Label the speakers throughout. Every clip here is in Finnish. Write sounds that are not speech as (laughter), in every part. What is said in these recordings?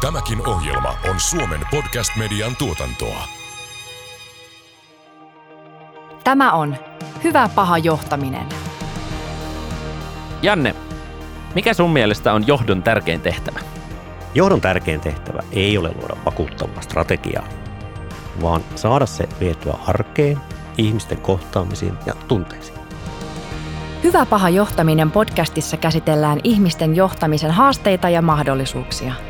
Speaker 1: Tämäkin ohjelma on Suomen podcast-median tuotantoa.
Speaker 2: Tämä on Hyvä paha johtaminen.
Speaker 3: Janne, mikä sun mielestä on johdon tärkein tehtävä?
Speaker 4: Johdon tärkein tehtävä ei ole luoda vakuuttavaa strategiaa, vaan saada se vietyä arkeen, ihmisten kohtaamisiin ja tunteisiin.
Speaker 2: Hyvä paha johtaminen podcastissa käsitellään ihmisten johtamisen haasteita ja mahdollisuuksia.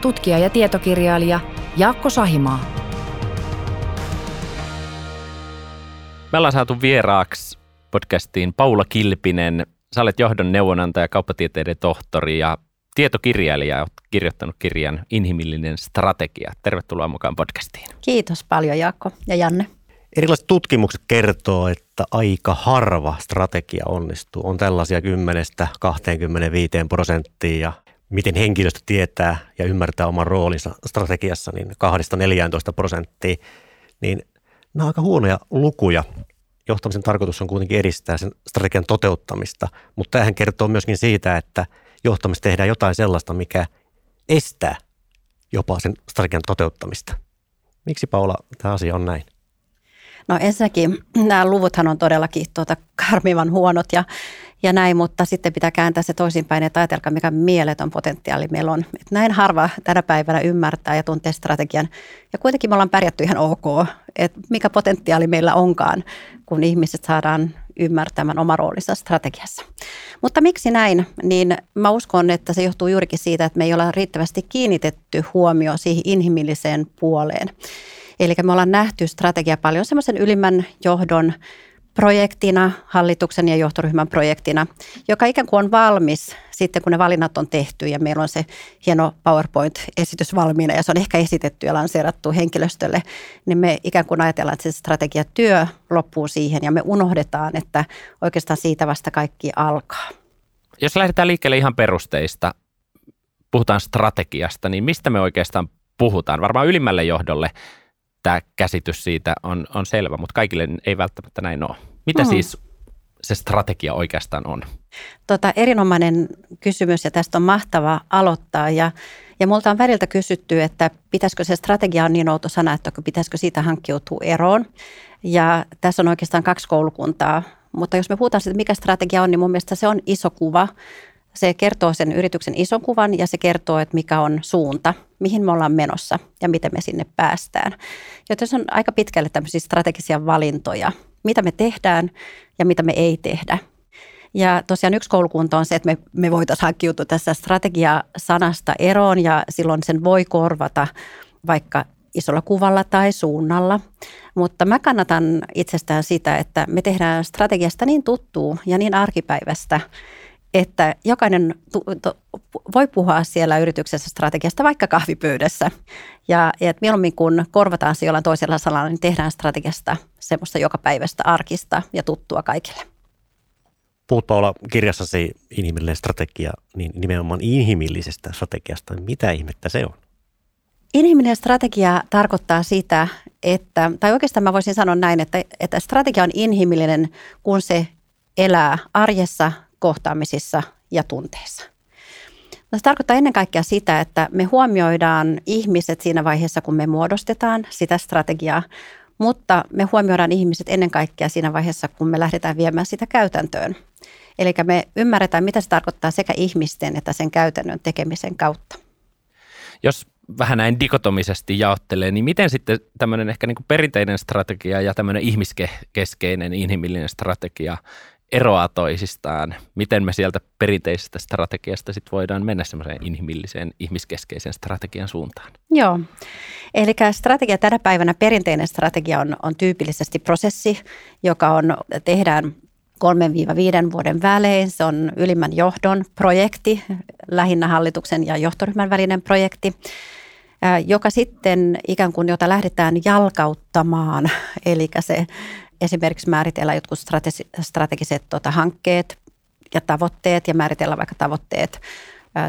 Speaker 2: tutkija ja tietokirjailija Jaakko Sahimaa.
Speaker 3: Me ollaan saatu vieraaksi podcastiin Paula Kilpinen. Sä olet johdon neuvonantaja, kauppatieteiden tohtori ja tietokirjailija. Olet kirjoittanut kirjan Inhimillinen strategia. Tervetuloa mukaan podcastiin.
Speaker 5: Kiitos paljon Jaakko ja Janne.
Speaker 4: Erilaiset tutkimukset kertoo, että aika harva strategia onnistuu. On tällaisia 10-25 prosenttia ja miten henkilöstö tietää ja ymmärtää oman roolinsa strategiassa, niin 2-14 prosenttia. Niin nämä on aika huonoja lukuja. Johtamisen tarkoitus on kuitenkin edistää sen strategian toteuttamista, mutta tämähän kertoo myöskin siitä, että johtamista tehdään jotain sellaista, mikä estää jopa sen strategian toteuttamista. Miksi Paula tämä asia on näin?
Speaker 5: No ensinnäkin nämä luvuthan on todellakin tuota karmivan huonot ja, ja näin, mutta sitten pitää kääntää se toisinpäin, että ajatelkaa mikä mieletön potentiaali meillä on. Et näin harva tänä päivänä ymmärtää ja tuntee strategian ja kuitenkin me ollaan pärjätty ihan ok, että mikä potentiaali meillä onkaan, kun ihmiset saadaan ymmärtämään oma roolinsa strategiassa. Mutta miksi näin? Niin mä uskon, että se johtuu juurikin siitä, että me ei olla riittävästi kiinnitetty huomio siihen inhimilliseen puoleen. Eli me ollaan nähty strategia paljon semmoisen ylimmän johdon projektina, hallituksen ja johtoryhmän projektina, joka ikään kuin on valmis sitten, kun ne valinnat on tehty ja meillä on se hieno PowerPoint-esitys valmiina ja se on ehkä esitetty ja lanseerattu henkilöstölle, niin me ikään kuin ajatellaan, että se strategiatyö loppuu siihen ja me unohdetaan, että oikeastaan siitä vasta kaikki alkaa.
Speaker 3: Jos lähdetään liikkeelle ihan perusteista, puhutaan strategiasta, niin mistä me oikeastaan puhutaan? Varmaan ylimmälle johdolle tämä käsitys siitä on, on selvä, mutta kaikille ei välttämättä näin ole. Mitä mm. siis se strategia oikeastaan on?
Speaker 5: Tota, erinomainen kysymys ja tästä on mahtava aloittaa. Ja, ja multa on väliltä kysytty, että pitäisikö se strategia on niin outo sana, että pitäisikö siitä hankkiutua eroon. Ja tässä on oikeastaan kaksi koulukuntaa. Mutta jos me puhutaan siitä, mikä strategia on, niin mun mielestä se on iso kuva se kertoo sen yrityksen ison kuvan ja se kertoo, että mikä on suunta, mihin me ollaan menossa ja miten me sinne päästään. Joten se on aika pitkälle tämmöisiä strategisia valintoja, mitä me tehdään ja mitä me ei tehdä. Ja tosiaan yksi koulukunta on se, että me, me voitaisiin hankkiutua tässä strategia-sanasta eroon ja silloin sen voi korvata vaikka isolla kuvalla tai suunnalla. Mutta mä kannatan itsestään sitä, että me tehdään strategiasta niin tuttuu ja niin arkipäivästä, että jokainen voi puhua siellä yrityksessä strategiasta vaikka kahvipöydässä. Ja, ja että mieluummin kun korvataan se jollain toisella sanalla, niin tehdään strategiasta semmoista joka päivästä arkista ja tuttua kaikille.
Speaker 4: Puhut Paula kirjassasi inhimillinen strategia, niin nimenomaan inhimillisestä strategiasta. Mitä ihmettä se on?
Speaker 5: Inhimillinen strategia tarkoittaa sitä, että, tai oikeastaan mä voisin sanoa näin, että, että strategia on inhimillinen, kun se elää arjessa kohtaamisissa ja tunteissa. No, se tarkoittaa ennen kaikkea sitä, että me huomioidaan ihmiset siinä vaiheessa, kun me muodostetaan sitä strategiaa, mutta me huomioidaan ihmiset ennen kaikkea siinä vaiheessa, kun me lähdetään viemään sitä käytäntöön. Eli me ymmärretään, mitä se tarkoittaa sekä ihmisten että sen käytännön tekemisen kautta.
Speaker 3: Jos vähän näin dikotomisesti jaottelee, niin miten sitten tämmöinen ehkä niin kuin perinteinen strategia ja tämmöinen ihmiskeskeinen inhimillinen strategia eroaa toisistaan? Miten me sieltä perinteisestä strategiasta sit voidaan mennä semmoiseen inhimilliseen, ihmiskeskeisen strategian suuntaan?
Speaker 5: Joo. Eli strategia tänä päivänä, perinteinen strategia on, on tyypillisesti prosessi, joka on, tehdään 3-5 vuoden välein. Se on ylimmän johdon projekti, lähinnä hallituksen ja johtoryhmän välinen projekti. joka sitten ikään kuin, jota lähdetään jalkauttamaan, (laughs) eli se esimerkiksi määritellä jotkut strategiset tota, hankkeet ja tavoitteet ja määritellä vaikka tavoitteet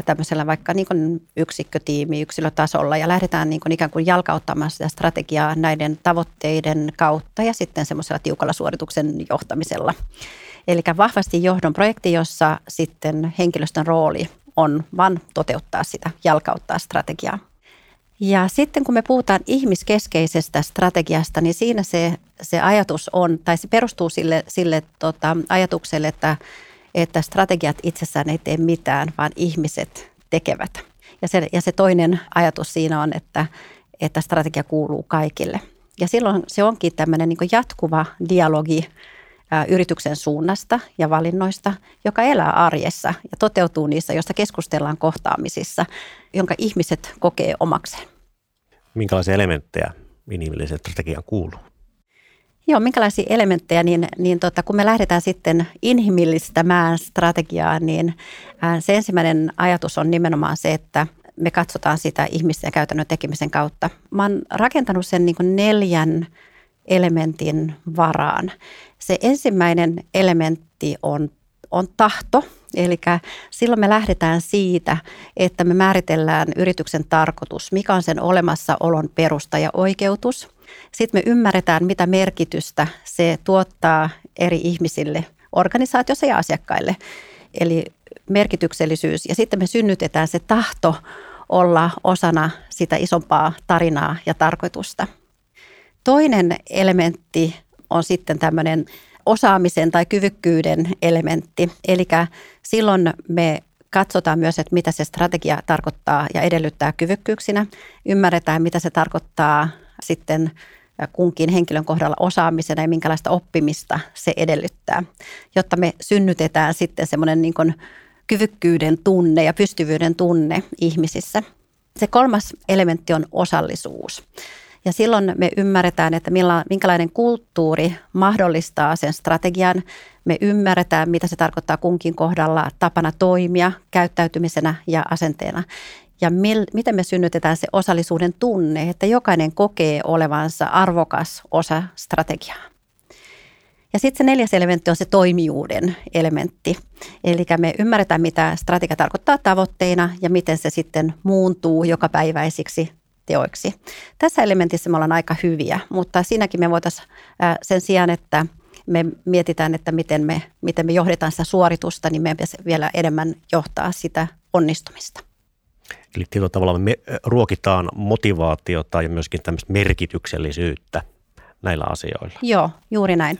Speaker 5: tämmöisellä vaikka niin kuin yksikkötiimi, yksilötasolla ja lähdetään niin kuin ikään kuin jalkauttamaan sitä strategiaa näiden tavoitteiden kautta ja sitten semmoisella tiukalla suorituksen johtamisella. Eli vahvasti johdon projekti, jossa sitten henkilöstön rooli on vain toteuttaa sitä, jalkauttaa strategiaa. Ja sitten kun me puhutaan ihmiskeskeisestä strategiasta, niin siinä se, se ajatus on, tai se perustuu sille, sille tota, ajatukselle, että, että strategiat itsessään ei tee mitään, vaan ihmiset tekevät. Ja se, ja se toinen ajatus siinä on, että, että strategia kuuluu kaikille. Ja silloin se onkin tämmöinen niin jatkuva dialogi yrityksen suunnasta ja valinnoista, joka elää arjessa ja toteutuu niissä, joista keskustellaan kohtaamisissa, jonka ihmiset kokee omakseen.
Speaker 4: Minkälaisia elementtejä inhimilliseen strategiaan kuuluu?
Speaker 5: Joo, minkälaisia elementtejä, niin, niin tota, kun me lähdetään sitten inhimillistämään strategiaa, niin se ensimmäinen ajatus on nimenomaan se, että me katsotaan sitä ihmisten ja käytännön tekemisen kautta. Mä oon rakentanut sen niin neljän elementin varaan. Se ensimmäinen elementti on, on tahto, eli silloin me lähdetään siitä, että me määritellään yrityksen tarkoitus, mikä on sen olemassaolon perusta ja oikeutus. Sitten me ymmärretään, mitä merkitystä se tuottaa eri ihmisille, organisaatiossa ja asiakkaille. Eli merkityksellisyys. Ja sitten me synnytetään se tahto olla osana sitä isompaa tarinaa ja tarkoitusta. Toinen elementti on sitten tämmöinen osaamisen tai kyvykkyyden elementti. Eli silloin me katsotaan myös, että mitä se strategia tarkoittaa ja edellyttää kyvykkyyksinä. Ymmärretään, mitä se tarkoittaa sitten kunkin henkilön kohdalla osaamisena ja minkälaista oppimista se edellyttää, jotta me synnytetään sitten semmoinen niin kyvykkyyden tunne ja pystyvyyden tunne ihmisissä. Se kolmas elementti on osallisuus. Ja silloin me ymmärretään, että minkälainen kulttuuri mahdollistaa sen strategian. Me ymmärretään, mitä se tarkoittaa kunkin kohdalla tapana toimia, käyttäytymisenä ja asenteena. Ja mil, miten me synnytetään se osallisuuden tunne, että jokainen kokee olevansa arvokas osa strategiaa. Ja sitten se neljäs elementti on se toimijuuden elementti. Eli me ymmärretään, mitä strategia tarkoittaa tavoitteina ja miten se sitten muuntuu jokapäiväisiksi teoiksi. Tässä elementissä me ollaan aika hyviä, mutta siinäkin me voitaisiin sen sijaan, että me mietitään, että miten me, miten me johdetaan sitä suoritusta, niin meidän pitäisi vielä enemmän johtaa sitä onnistumista.
Speaker 4: Eli tietyllä tavalla me ruokitaan motivaatiota ja myöskin tämmöistä merkityksellisyyttä näillä asioilla.
Speaker 5: Joo, juuri näin.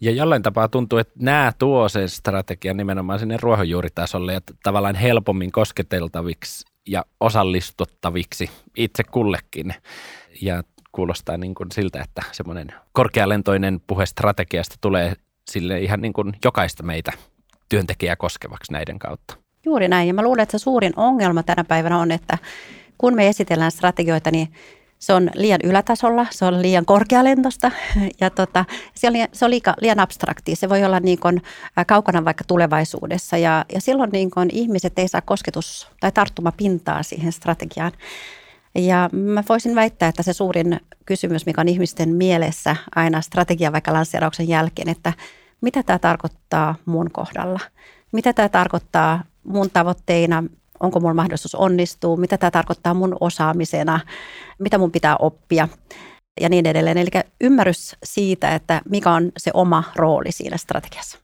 Speaker 3: Ja jollain tapaa tuntuu, että nämä tuo sen strategian nimenomaan sinne ruohonjuuritasolle ja tavallaan helpommin kosketeltaviksi ja osallistuttaviksi itse kullekin. Ja kuulostaa niin kuin siltä, että semmoinen korkealentoinen puhe strategiasta tulee sille ihan niin kuin jokaista meitä työntekijää koskevaksi näiden kautta.
Speaker 5: Juuri näin. Ja mä luulen, että se suurin ongelma tänä päivänä on, että kun me esitellään strategioita, niin se on liian ylätasolla, se on liian korkealentosta (laughs) ja tota, se on, liian, se on liika, liian abstraktia. Se voi olla niin kuin kaukana vaikka tulevaisuudessa ja, ja silloin niin kuin ihmiset ei saa kosketus- tai tarttumapintaa siihen strategiaan. Ja mä voisin väittää, että se suurin kysymys, mikä on ihmisten mielessä aina strategian vaikka lanseerauksen jälkeen, että mitä tämä tarkoittaa mun kohdalla? Mitä tämä tarkoittaa mun tavoitteina, onko mulla mahdollisuus onnistua, mitä tämä tarkoittaa mun osaamisena, mitä mun pitää oppia ja niin edelleen. Eli ymmärrys siitä, että mikä on se oma rooli siinä strategiassa.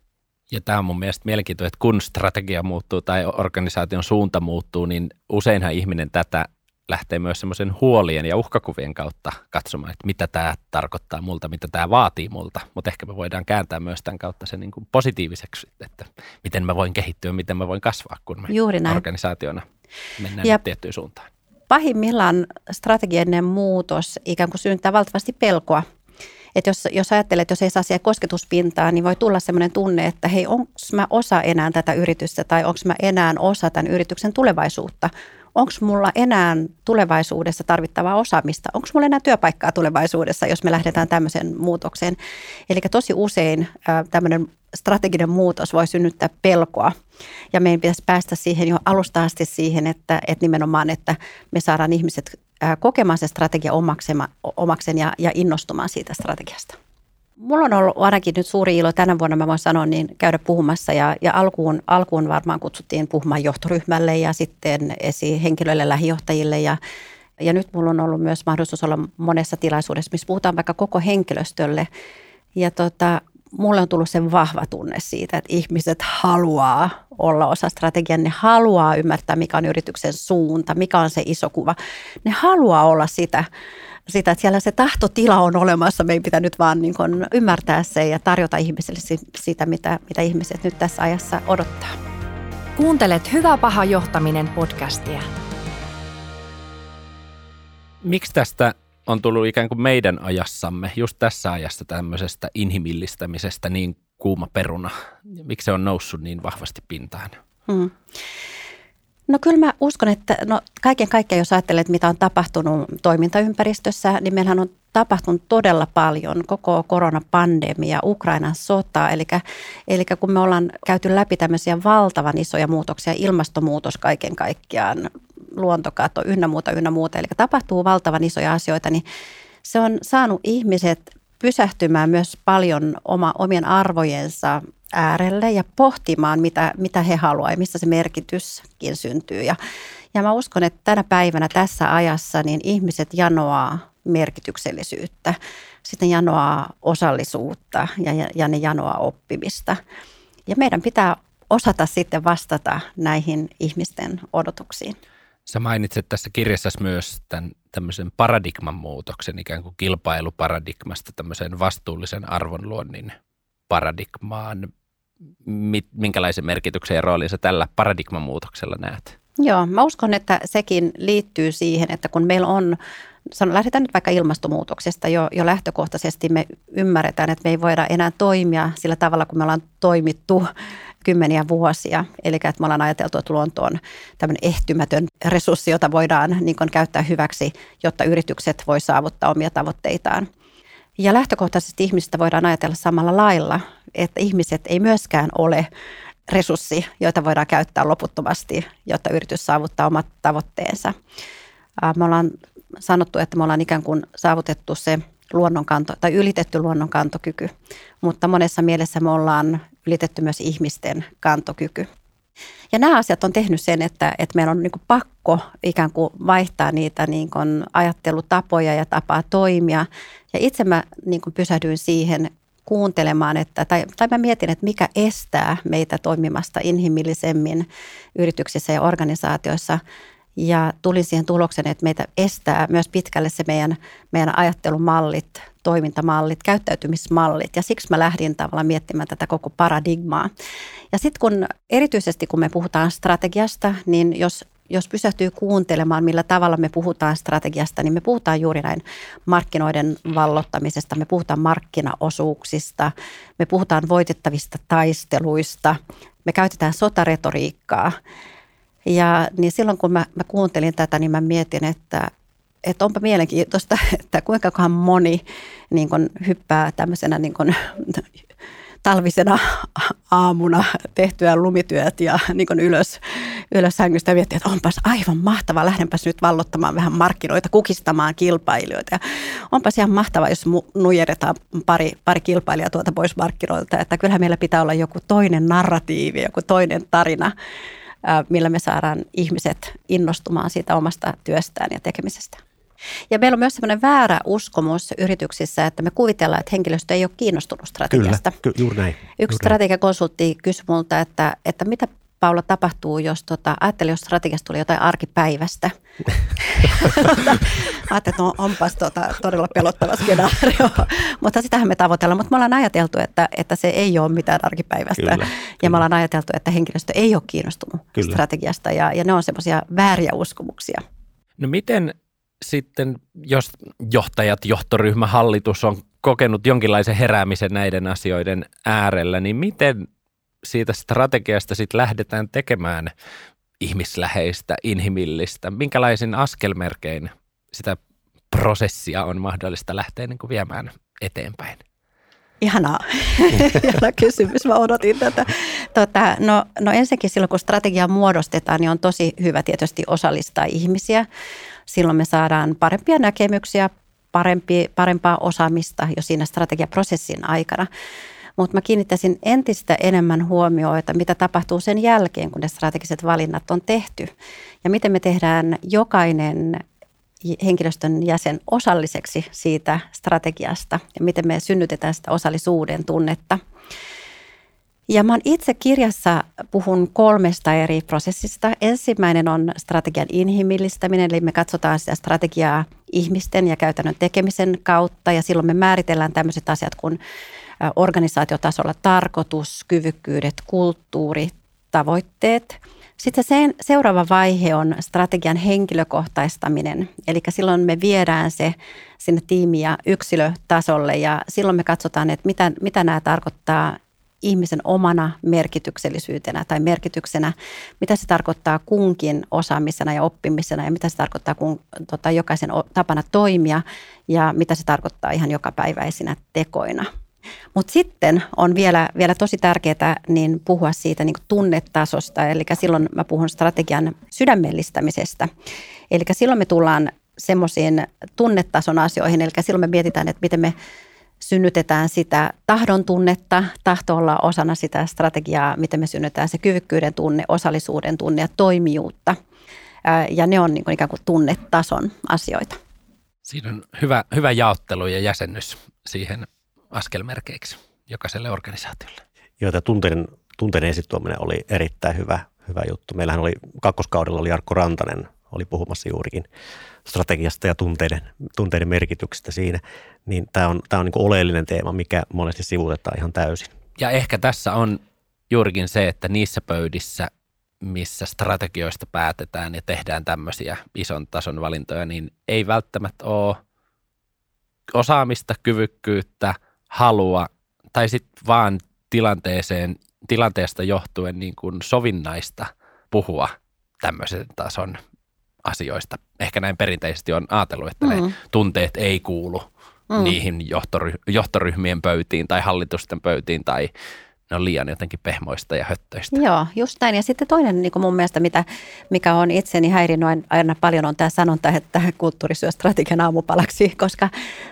Speaker 3: Ja tämä on mun mielestä mielenkiintoista, että kun strategia muuttuu tai organisaation suunta muuttuu, niin useinhan ihminen tätä lähtee myös semmoisen huolien ja uhkakuvien kautta katsomaan, että mitä tämä tarkoittaa multa, mitä tämä vaatii multa. Mutta ehkä me voidaan kääntää myös tämän kautta se niin kuin positiiviseksi, että miten mä voin kehittyä, miten mä voin kasvaa, kun me Juuri näin. organisaationa mennään ja tiettyyn suuntaan.
Speaker 5: Pahimmillaan strateginen muutos ikään kuin synnyttää valtavasti pelkoa. Että jos, jos ajattelet, että jos ei saa siihen kosketuspintaa, niin voi tulla sellainen tunne, että hei, onko mä osa enää tätä yritystä tai onko mä enää osa tämän yrityksen tulevaisuutta onko mulla enää tulevaisuudessa tarvittavaa osaamista, onko mulla enää työpaikkaa tulevaisuudessa, jos me lähdetään tämmöiseen muutokseen. Eli tosi usein tämmöinen strateginen muutos voi synnyttää pelkoa ja meidän pitäisi päästä siihen jo alusta asti siihen, että, että nimenomaan, että me saadaan ihmiset kokemaan se strategia omaksen ja, ja innostumaan siitä strategiasta. Mulla on ollut ainakin nyt suuri ilo tänä vuonna, mä voin sanoa, niin käydä puhumassa ja, ja alkuun, alkuun varmaan kutsuttiin puhumaan johtoryhmälle ja sitten esi henkilöille, lähijohtajille ja, ja nyt mulla on ollut myös mahdollisuus olla monessa tilaisuudessa, missä puhutaan vaikka koko henkilöstölle. Ja tota, mulle on tullut sen vahva tunne siitä, että ihmiset haluaa olla osa strategiaa, ne haluaa ymmärtää, mikä on yrityksen suunta, mikä on se iso kuva. Ne haluaa olla sitä, sitä että siellä se tahtotila on olemassa. Meidän pitää nyt vaan niin kuin ymmärtää se ja tarjota ihmisille sitä, mitä, mitä ihmiset nyt tässä ajassa odottaa.
Speaker 2: Kuuntelet Hyvä paha johtaminen podcastia.
Speaker 3: Miksi tästä on tullut ikään kuin meidän ajassamme, just tässä ajassa tämmöisestä inhimillistämisestä niin kuuma peruna? Miksi se on noussut niin vahvasti pintaan? Hmm.
Speaker 5: No kyllä mä uskon, että no kaiken kaikkiaan jos ajattelet, mitä on tapahtunut toimintaympäristössä, niin meillähän on tapahtunut todella paljon koko koronapandemia, Ukrainan sota. Eli, eli kun me ollaan käyty läpi tämmöisiä valtavan isoja muutoksia, ilmastonmuutos kaiken kaikkiaan, luontokato ynnä muuta, ynnä muuta. Eli tapahtuu valtavan isoja asioita, niin se on saanut ihmiset pysähtymään myös paljon oma, omien arvojensa äärelle ja pohtimaan, mitä, mitä he haluavat ja missä se merkityskin syntyy. Ja, ja mä uskon, että tänä päivänä tässä ajassa niin ihmiset janoaa merkityksellisyyttä, sitten janoaa osallisuutta ja, ja, ja ne janoaa oppimista. Ja meidän pitää osata sitten vastata näihin ihmisten odotuksiin.
Speaker 3: Sä mainitset tässä kirjassa myös tämän tämmöisen paradigman muutoksen, ikään kuin kilpailuparadigmasta tämmöisen vastuullisen arvonluonnin paradigmaan. Minkälaisen merkityksen ja roolin sä tällä paradigman muutoksella näet?
Speaker 5: Joo, mä uskon, että sekin liittyy siihen, että kun meillä on, sanon, lähdetään nyt vaikka ilmastonmuutoksesta, jo, jo lähtökohtaisesti me ymmärretään, että me ei voida enää toimia sillä tavalla, kun me ollaan toimittu kymmeniä vuosia. Eli että me ollaan ajateltu, että luonto on tämmöinen ehtymätön resurssi, jota voidaan niin kuin, käyttää hyväksi, jotta yritykset voi saavuttaa omia tavoitteitaan. Ja lähtökohtaisesti ihmisistä voidaan ajatella samalla lailla, että ihmiset ei myöskään ole resurssi, joita voidaan käyttää loputtomasti, jotta yritys saavuttaa omat tavoitteensa. Me ollaan sanottu, että me ollaan ikään kuin saavutettu se luonnonkanto tai ylitetty luonnonkantokyky, mutta monessa mielessä me ollaan ylitetty myös ihmisten kantokyky. Ja nämä asiat on tehnyt sen, että, että meillä on niin pakko ikään kuin vaihtaa niitä niin kuin ajattelutapoja ja tapaa toimia. Ja itse mä niin kuin pysähdyin siihen kuuntelemaan, että, tai, tai mä mietin, että mikä estää meitä toimimasta inhimillisemmin yrityksissä ja organisaatioissa – ja tulin siihen tulokseen, että meitä estää myös pitkälle se meidän, meidän ajattelumallit, toimintamallit, käyttäytymismallit. Ja siksi mä lähdin tavallaan miettimään tätä koko paradigmaa. Ja sitten kun erityisesti kun me puhutaan strategiasta, niin jos jos pysähtyy kuuntelemaan, millä tavalla me puhutaan strategiasta, niin me puhutaan juuri näin markkinoiden vallottamisesta, me puhutaan markkinaosuuksista, me puhutaan voitettavista taisteluista, me käytetään sotaretoriikkaa – ja niin silloin kun mä, mä kuuntelin tätä, niin mä mietin, että, että onpa mielenkiintoista, (laughs) että kuinka moni niin kun hyppää tämmöisenä niin kun, (laughs) talvisena aamuna tehtyä lumityöt ja niin kun ylös, ylös sängystä miettii, että onpas aivan mahtavaa, lähdenpäs nyt vallottamaan vähän markkinoita, kukistamaan kilpailijoita. Ja onpas ihan mahtavaa, jos nujeretaan pari, pari kilpailijaa tuota pois markkinoilta, että kyllähän meillä pitää olla joku toinen narratiivi, joku toinen tarina millä me saadaan ihmiset innostumaan siitä omasta työstään ja tekemisestä. Ja meillä on myös sellainen väärä uskomus yrityksissä, että me kuvitellaan, että henkilöstö ei ole kiinnostunut strategiasta.
Speaker 4: Kyllä, ky- juuri näin.
Speaker 5: Yksi strategiakonsultti kysyi multa, että, että mitä Paula tapahtuu, jos tota, ajattelin, jos strategiasta tuli jotain arkipäivästä. (laughs) Ajattelin, että no, onpas tota, todella pelottava skenaario, (laughs) mutta sitähän me tavoitellaan. Mutta me ollaan ajateltu, että, että se ei ole mitään arkipäivästä. Kyllä, ja kyllä. me ollaan ajateltu, että henkilöstö ei ole kiinnostunut kyllä. strategiasta ja, ja ne on semmoisia vääriä uskomuksia.
Speaker 3: No miten sitten, jos johtajat, johtoryhmä, hallitus on kokenut jonkinlaisen heräämisen näiden asioiden äärellä, niin miten siitä strategiasta sitten lähdetään tekemään ihmisläheistä, inhimillistä? Minkälaisin askelmerkein sitä prosessia on mahdollista lähteä niin kuin viemään eteenpäin?
Speaker 5: Ihanaa. (laughs) Ihana kysymys. Mä odotin tätä. Tota, no, no ensinnäkin silloin, kun strategia muodostetaan, niin on tosi hyvä tietysti osallistaa ihmisiä. silloin me saadaan parempia näkemyksiä, parempi, parempaa osaamista jo siinä strategiaprosessin aikana. Mutta mä kiinnittäisin entistä enemmän huomioita, mitä tapahtuu sen jälkeen, kun ne strategiset valinnat on tehty. Ja miten me tehdään jokainen henkilöstön jäsen osalliseksi siitä strategiasta ja miten me synnytetään sitä osallisuuden tunnetta. Ja mä itse kirjassa puhun kolmesta eri prosessista. Ensimmäinen on strategian inhimillistäminen, eli me katsotaan sitä strategiaa ihmisten ja käytännön tekemisen kautta ja silloin me määritellään tämmöiset asiat kuin organisaatiotasolla tarkoitus, kyvykkyydet, kulttuuri, tavoitteet. Sitten sen seuraava vaihe on strategian henkilökohtaistaminen. Eli silloin me viedään se sinne tiimi- ja yksilötasolle ja silloin me katsotaan, että mitä, mitä nämä tarkoittaa ihmisen omana merkityksellisyytenä tai merkityksenä, mitä se tarkoittaa kunkin osaamisena ja oppimisena ja mitä se tarkoittaa kun, tota, jokaisen tapana toimia ja mitä se tarkoittaa ihan jokapäiväisinä tekoina. Mutta sitten on vielä, vielä tosi tärkeää niin puhua siitä niin tunnetasosta, eli silloin mä puhun strategian sydämellistämisestä. Eli silloin me tullaan semmoisiin tunnetason asioihin, eli silloin me mietitään, että miten me synnytetään sitä tahdon tunnetta, tahto olla osana sitä strategiaa, miten me synnytetään se kyvykkyyden tunne, osallisuuden tunne ja toimijuutta. Ja ne on niin kuin ikään kuin tunnetason asioita.
Speaker 3: Siinä on hyvä, hyvä jaottelu ja jäsennys siihen askelmerkeiksi jokaiselle organisaatiolle.
Speaker 4: Joo, tämä tunteiden, tunteiden esittuominen oli erittäin hyvä, hyvä juttu. Meillähän oli kakkoskaudella oli Jarkko Rantanen, oli puhumassa juurikin strategiasta ja tunteiden, tunteiden merkityksestä siinä. Niin tämä on, tämä on niin oleellinen teema, mikä monesti sivutetaan ihan täysin.
Speaker 3: Ja ehkä tässä on juurikin se, että niissä pöydissä, missä strategioista päätetään ja tehdään tämmöisiä ison tason valintoja, niin ei välttämättä ole osaamista, kyvykkyyttä – halua tai sitten vaan tilanteeseen, tilanteesta johtuen niin kuin sovinnaista puhua tämmöisen tason asioista. Ehkä näin perinteisesti on ajatellut, että mm. ne tunteet ei kuulu mm. niihin johtory- johtoryhmien pöytiin tai hallitusten pöytiin tai ne on liian jotenkin pehmoista ja höttöistä.
Speaker 5: Joo, just näin. Ja sitten toinen niin mun mielestä, mitä, mikä on itseni häirinyt aina paljon, on tämä sanonta, että kulttuuri syö strategian aamupalaksi, koska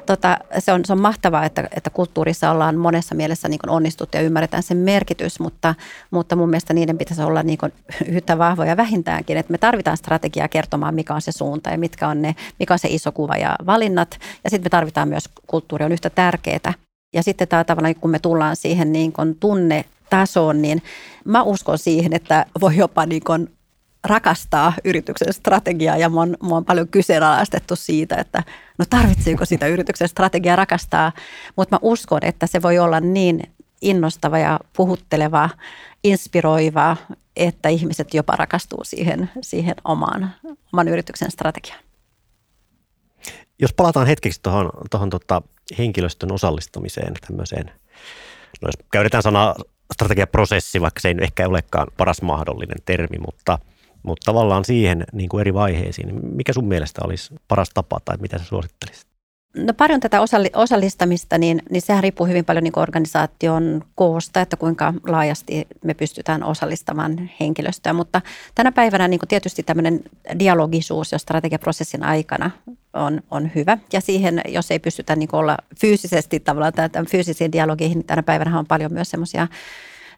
Speaker 5: tota, se, on, se on mahtavaa, että, että kulttuurissa ollaan monessa mielessä niin onnistuttu ja ymmärretään sen merkitys, mutta, mutta mun mielestä niiden pitäisi olla niin yhtä vahvoja vähintäänkin, että me tarvitaan strategiaa kertomaan, mikä on se suunta ja mitkä on ne, mikä on se iso kuva ja valinnat. Ja sitten me tarvitaan myös, kulttuuri on yhtä tärkeää ja sitten tämä tavallaan, kun me tullaan siihen niin kuin tunnetasoon, niin mä uskon siihen, että voi jopa niin kuin rakastaa yrityksen strategiaa ja mua on, mua on paljon kyseenalaistettu siitä, että no tarvitseeko sitä yrityksen strategiaa rakastaa, mutta mä uskon, että se voi olla niin innostava ja puhutteleva, inspiroiva, että ihmiset jopa rakastuu siihen, siihen omaan, oman yrityksen strategiaan.
Speaker 4: Jos palataan hetkeksi tuohon, tuohon tota henkilöstön osallistamiseen tämmöiseen, no jos käytetään sanaa strategiaprosessi, vaikka se ei ehkä olekaan paras mahdollinen termi, mutta, mutta tavallaan siihen niin kuin eri vaiheisiin, niin mikä sun mielestä olisi paras tapa tai mitä sä suosittelisit?
Speaker 5: No paljon tätä osallistamista, niin, niin sehän riippuu hyvin paljon niin organisaation koosta, että kuinka laajasti me pystytään osallistamaan henkilöstöä. Mutta tänä päivänä niin tietysti tämmöinen dialogisuus jo strategiaprosessin aikana on, on hyvä. Ja siihen, jos ei pystytä niin olla fyysisesti tavallaan tämän fyysisiin dialogiin, niin tänä päivänä on paljon myös semmoisia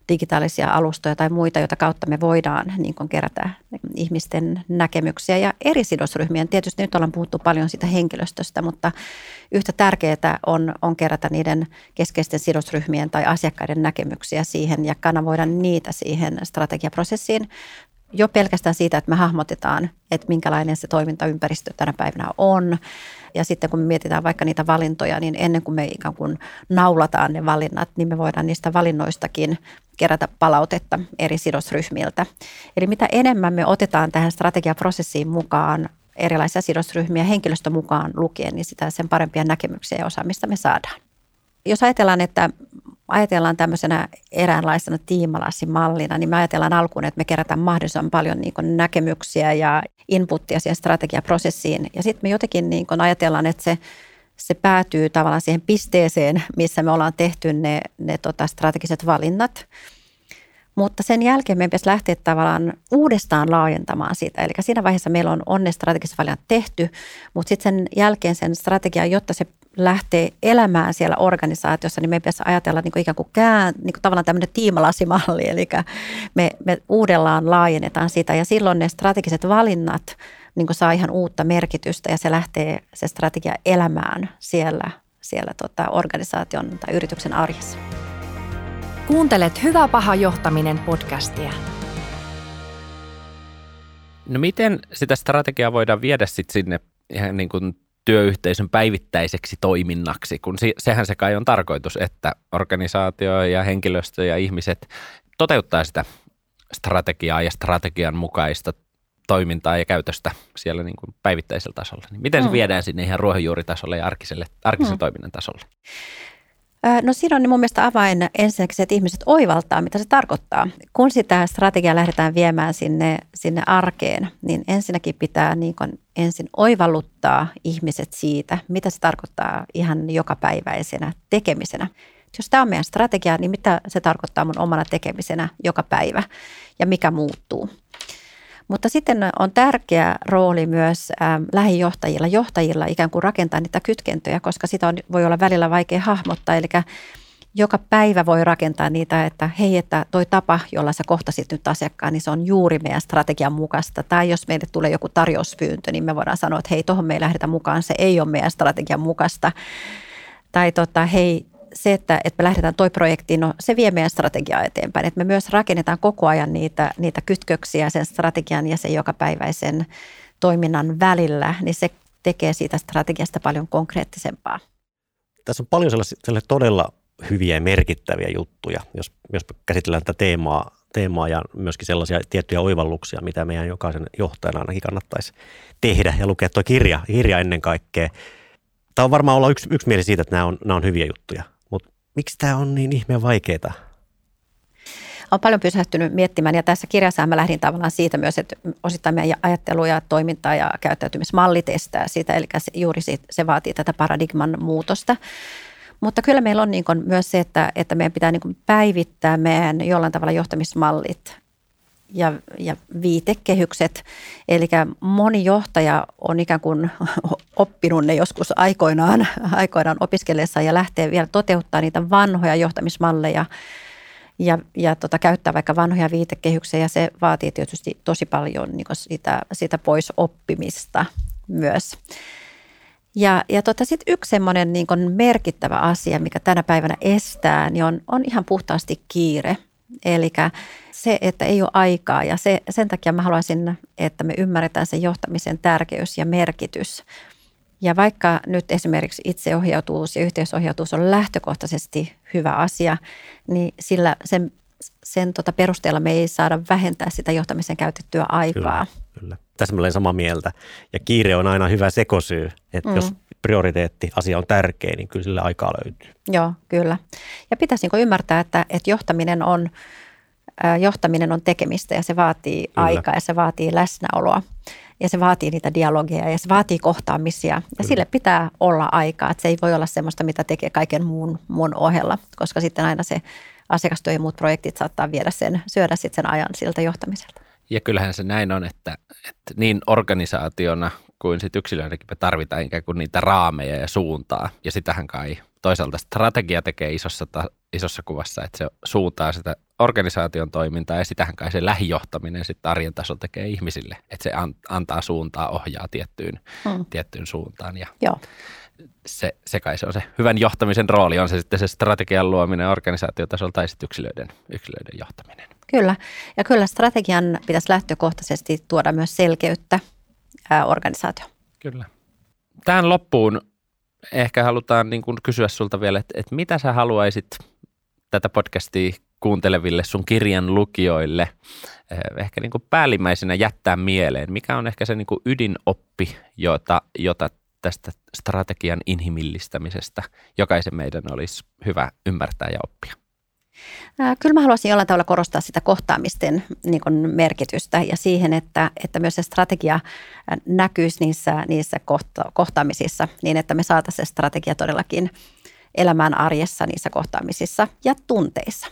Speaker 5: digitaalisia alustoja tai muita, joita kautta me voidaan niin kuin kerätä ihmisten näkemyksiä ja eri sidosryhmien. Tietysti nyt ollaan puhuttu paljon siitä henkilöstöstä, mutta yhtä tärkeää on, on kerätä niiden keskeisten sidosryhmien tai asiakkaiden näkemyksiä siihen ja kanavoida niitä siihen strategiaprosessiin jo pelkästään siitä, että me hahmotetaan, että minkälainen se toimintaympäristö tänä päivänä on. Ja sitten kun me mietitään vaikka niitä valintoja, niin ennen kuin me ikään kuin naulataan ne valinnat, niin me voidaan niistä valinnoistakin kerätä palautetta eri sidosryhmiltä. Eli mitä enemmän me otetaan tähän strategiaprosessiin mukaan erilaisia sidosryhmiä henkilöstö mukaan lukien, niin sitä sen parempia näkemyksiä ja osaamista me saadaan. Jos ajatellaan, että ajatellaan tämmöisenä eräänlaisena tiimalassimallina, niin me ajatellaan alkuun, että me kerätään mahdollisimman paljon niin näkemyksiä ja inputtia siihen strategiaprosessiin. Ja sitten me jotenkin niin ajatellaan, että se, se päätyy tavallaan siihen pisteeseen, missä me ollaan tehty ne, ne tota strategiset valinnat. Mutta sen jälkeen meidän pitäisi lähteä tavallaan uudestaan laajentamaan sitä. Eli siinä vaiheessa meillä on onne strategisessa valinnat tehty, mutta sitten sen jälkeen sen strategia, jotta se lähtee elämään siellä organisaatiossa, niin meidän pitäisi ajatella niin kuin ikään kuin, kään, niin kuin tavallaan tämmöinen tiimalasimalli, (laughs) eli me, me uudellaan laajennetaan sitä ja silloin ne strategiset valinnat niin kuin saa ihan uutta merkitystä ja se lähtee se strategia elämään siellä, siellä tota organisaation tai yrityksen arjessa.
Speaker 2: Kuuntelet Hyvä paha johtaminen podcastia.
Speaker 3: No miten sitä strategiaa voidaan viedä sitten sinne ihan niin kuin työyhteisön päivittäiseksi toiminnaksi, kun sehän se kai on tarkoitus, että organisaatio ja henkilöstö ja ihmiset toteuttaa sitä strategiaa ja strategian mukaista toimintaa ja käytöstä siellä niin kuin päivittäisellä tasolla. Niin miten se mm. viedään sinne ihan ruohonjuuritasolle ja arkiselle, arkisen mm. toiminnan tasolle?
Speaker 5: No siinä on mun mielestä avain ensinnäkin se, että ihmiset oivaltaa, mitä se tarkoittaa. Kun sitä strategiaa lähdetään viemään sinne, sinne arkeen, niin ensinnäkin pitää niin kuin ensin oivalluttaa ihmiset siitä, mitä se tarkoittaa ihan jokapäiväisenä tekemisenä. Jos tämä on meidän strategia, niin mitä se tarkoittaa mun omana tekemisenä joka päivä ja mikä muuttuu. Mutta sitten on tärkeä rooli myös ähm, lähijohtajilla, johtajilla ikään kuin rakentaa niitä kytkentöjä, koska sitä on, voi olla välillä vaikea hahmottaa. Eli joka päivä voi rakentaa niitä, että hei, että toi tapa, jolla sä kohtasit nyt asiakkaan, niin se on juuri meidän strategian mukaista. Tai jos meille tulee joku tarjouspyyntö, niin me voidaan sanoa, että hei, tuohon me ei lähdetä mukaan, se ei ole meidän strategian mukaista. Tai tota, hei, se, että, että me lähdetään toi projektiin, no se vie meidän strategiaa eteenpäin. Että me myös rakennetaan koko ajan niitä, niitä kytköksiä sen strategian ja sen jokapäiväisen toiminnan välillä, niin se tekee siitä strategiasta paljon konkreettisempaa.
Speaker 4: Tässä on paljon sellaisia, sellaisia todella hyviä ja merkittäviä juttuja, jos, jos käsitellään tätä teemaa, teemaa ja myöskin sellaisia tiettyjä oivalluksia, mitä meidän jokaisen johtajana ainakin kannattaisi tehdä ja lukea tuo kirja, kirja ennen kaikkea. Tämä on varmaan olla yksi, yksi mieli siitä, että nämä on, nämä on hyviä juttuja miksi tämä on niin ihmeen vaikeaa?
Speaker 5: Olen paljon pysähtynyt miettimään ja tässä kirjassa mä lähdin tavallaan siitä myös, että osittain meidän ajattelu ja toiminta ja käyttäytymismalli testää sitä, eli se, juuri se vaatii tätä paradigman muutosta. Mutta kyllä meillä on niin myös se, että, että meidän pitää niin päivittää meidän jollain tavalla johtamismallit ja, ja viitekehykset. Eli moni johtaja on ikään kuin (laughs) oppinut ne joskus aikoinaan, aikoinaan opiskellessa ja lähtee vielä toteuttaa niitä vanhoja johtamismalleja ja, ja tota, käyttää vaikka vanhoja viitekehyksiä ja se vaatii tietysti tosi paljon niin sitä, sitä pois oppimista myös. Ja, ja tota, sitten yksi semmoinen niin merkittävä asia, mikä tänä päivänä estää, niin on, on ihan puhtaasti kiire. Eli se, että ei ole aikaa ja se, sen takia mä haluaisin, että me ymmärretään sen johtamisen tärkeys ja merkitys. Ja vaikka nyt esimerkiksi itseohjautuvuus ja yhteisohjautuvuus on lähtökohtaisesti hyvä asia, niin sillä sen, sen tota perusteella me ei saada vähentää sitä johtamisen käytettyä aikaa.
Speaker 4: Kyllä, kyllä. Tässä olen samaa mieltä. Ja kiire on aina hyvä sekosyy, että mm. jos prioriteetti, asia on tärkeä, niin kyllä sille aikaa löytyy.
Speaker 5: Joo, kyllä. Ja pitäisi niin ymmärtää, että, että johtaminen on johtaminen on tekemistä ja se vaatii Kyllä. aikaa ja se vaatii läsnäoloa ja se vaatii niitä dialogeja ja se vaatii kohtaamisia ja Kyllä. sille pitää olla aikaa, että se ei voi olla semmoista, mitä tekee kaiken muun, muun ohella, koska sitten aina se asiakastyö ja muut projektit saattaa viedä sen, syödä sitten sen ajan siltä johtamiselta.
Speaker 3: Ja kyllähän se näin on, että, että niin organisaationa kuin sitten yksilöinäkin me tarvitaan ikään kuin niitä raameja ja suuntaa. Ja sitähän kai toisaalta strategia tekee isossa, ta, isossa kuvassa, että se suuntaa sitä organisaation toimintaa ja sitähän kai se lähijohtaminen sitten arjen tasolla tekee ihmisille, että se an, antaa suuntaa, ohjaa tiettyyn, hmm. tiettyyn suuntaan. Ja
Speaker 5: Joo.
Speaker 3: Se, se kai se on se hyvän johtamisen rooli, on se sitten se strategian luominen organisaatiotasolla tai sitten yksilöiden, yksilöiden johtaminen.
Speaker 5: Kyllä, ja kyllä strategian pitäisi lähtökohtaisesti tuoda myös selkeyttä organisaatio.
Speaker 3: Kyllä. Tähän loppuun ehkä halutaan niin kuin kysyä sulta vielä, että, että mitä sä haluaisit tätä podcastia kuunteleville sun kirjan lukijoille eh, ehkä niin kuin päällimmäisenä jättää mieleen? Mikä on ehkä se niin kuin ydinoppi, jota, jota tästä strategian inhimillistämisestä jokaisen meidän olisi hyvä ymmärtää ja oppia?
Speaker 5: Kyllä mä haluaisin jollain tavalla korostaa sitä kohtaamisten niin kuin merkitystä ja siihen, että, että myös se strategia näkyisi niissä, niissä kohta, kohtaamisissa niin, että me saataisiin se strategia todellakin elämään arjessa niissä kohtaamisissa ja tunteissa.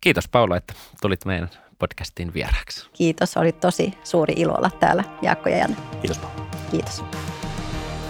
Speaker 3: Kiitos Paula, että tulit meidän podcastiin vieraaksi.
Speaker 5: Kiitos, oli tosi suuri ilo olla täällä Jaakko ja Janne.
Speaker 4: Kiitos Paula.
Speaker 5: Kiitos.